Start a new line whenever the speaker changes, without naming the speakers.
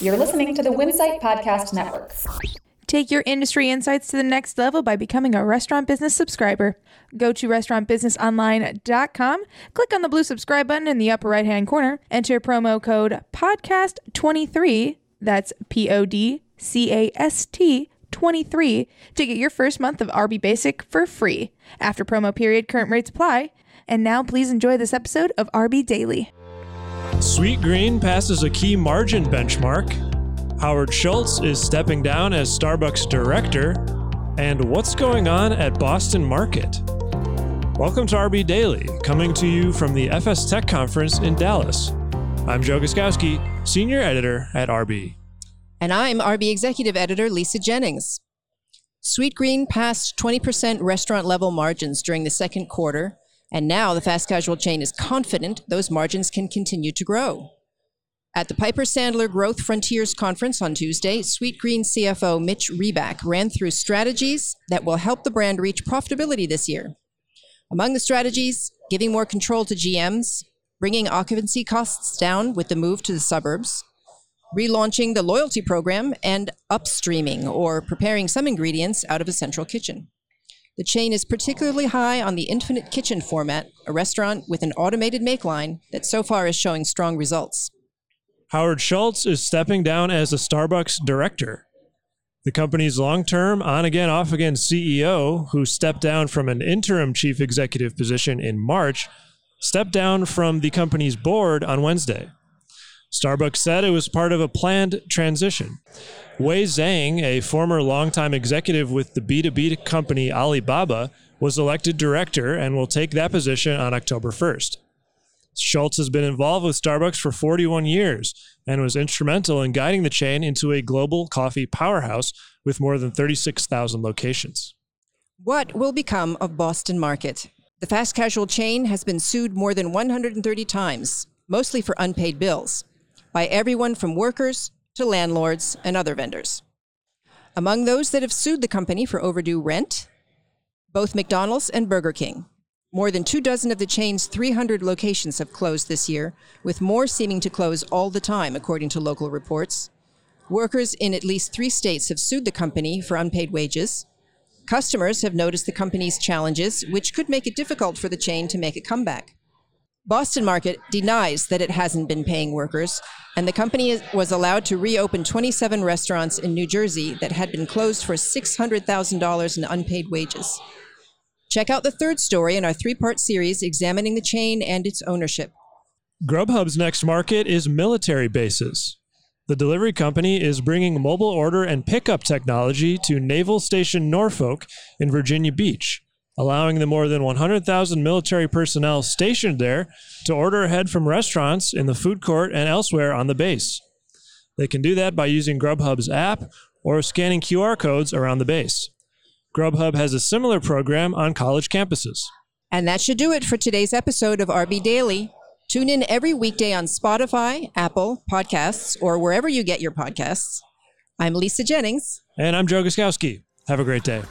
You're listening to the Winsight Podcast Network.
Take your industry insights to the next level by becoming a restaurant business subscriber. Go to restaurantbusinessonline.com, click on the blue subscribe button in the upper right hand corner, enter promo code PODCAST23, that's P O D C A S T 23, to get your first month of RB Basic for free. After promo period, current rates apply. And now please enjoy this episode of RB Daily.
Sweetgreen passes a key margin benchmark. Howard Schultz is stepping down as Starbucks director. And what's going on at Boston Market? Welcome to RB Daily, coming to you from the FS Tech Conference in Dallas. I'm Joe Guszkowski, Senior Editor at RB.
And I'm RB Executive Editor Lisa Jennings. Sweetgreen passed 20% restaurant level margins during the second quarter, and now the fast casual chain is confident those margins can continue to grow. At the Piper Sandler Growth Frontiers Conference on Tuesday, Sweetgreen CFO Mitch Reback ran through strategies that will help the brand reach profitability this year. Among the strategies, giving more control to GMs, bringing occupancy costs down with the move to the suburbs, relaunching the loyalty program, and upstreaming or preparing some ingredients out of a central kitchen. The chain is particularly high on the Infinite Kitchen format, a restaurant with an automated make line that so far is showing strong results.
Howard Schultz is stepping down as the Starbucks director. The company's long term, on again, off again CEO, who stepped down from an interim chief executive position in March, stepped down from the company's board on Wednesday. Starbucks said it was part of a planned transition. Wei Zhang, a former longtime executive with the B2B company Alibaba, was elected director and will take that position on October 1st. Schultz has been involved with Starbucks for 41 years and was instrumental in guiding the chain into a global coffee powerhouse with more than 36,000 locations.
What will become of Boston Market? The fast casual chain has been sued more than 130 times, mostly for unpaid bills, by everyone from workers to landlords and other vendors. Among those that have sued the company for overdue rent, both McDonald's and Burger King. More than two dozen of the chain's 300 locations have closed this year, with more seeming to close all the time, according to local reports. Workers in at least three states have sued the company for unpaid wages. Customers have noticed the company's challenges, which could make it difficult for the chain to make a comeback. Boston Market denies that it hasn't been paying workers, and the company was allowed to reopen 27 restaurants in New Jersey that had been closed for $600,000 in unpaid wages. Check out the third story in our three part series examining the chain and its ownership.
Grubhub's next market is military bases. The delivery company is bringing mobile order and pickup technology to Naval Station Norfolk in Virginia Beach, allowing the more than 100,000 military personnel stationed there to order ahead from restaurants in the food court and elsewhere on the base. They can do that by using Grubhub's app or scanning QR codes around the base. Grubhub has a similar program on college campuses.
And that should do it for today's episode of RB Daily. Tune in every weekday on Spotify, Apple Podcasts, or wherever you get your podcasts. I'm Lisa Jennings.
And I'm Joe Guszkowski. Have a great day.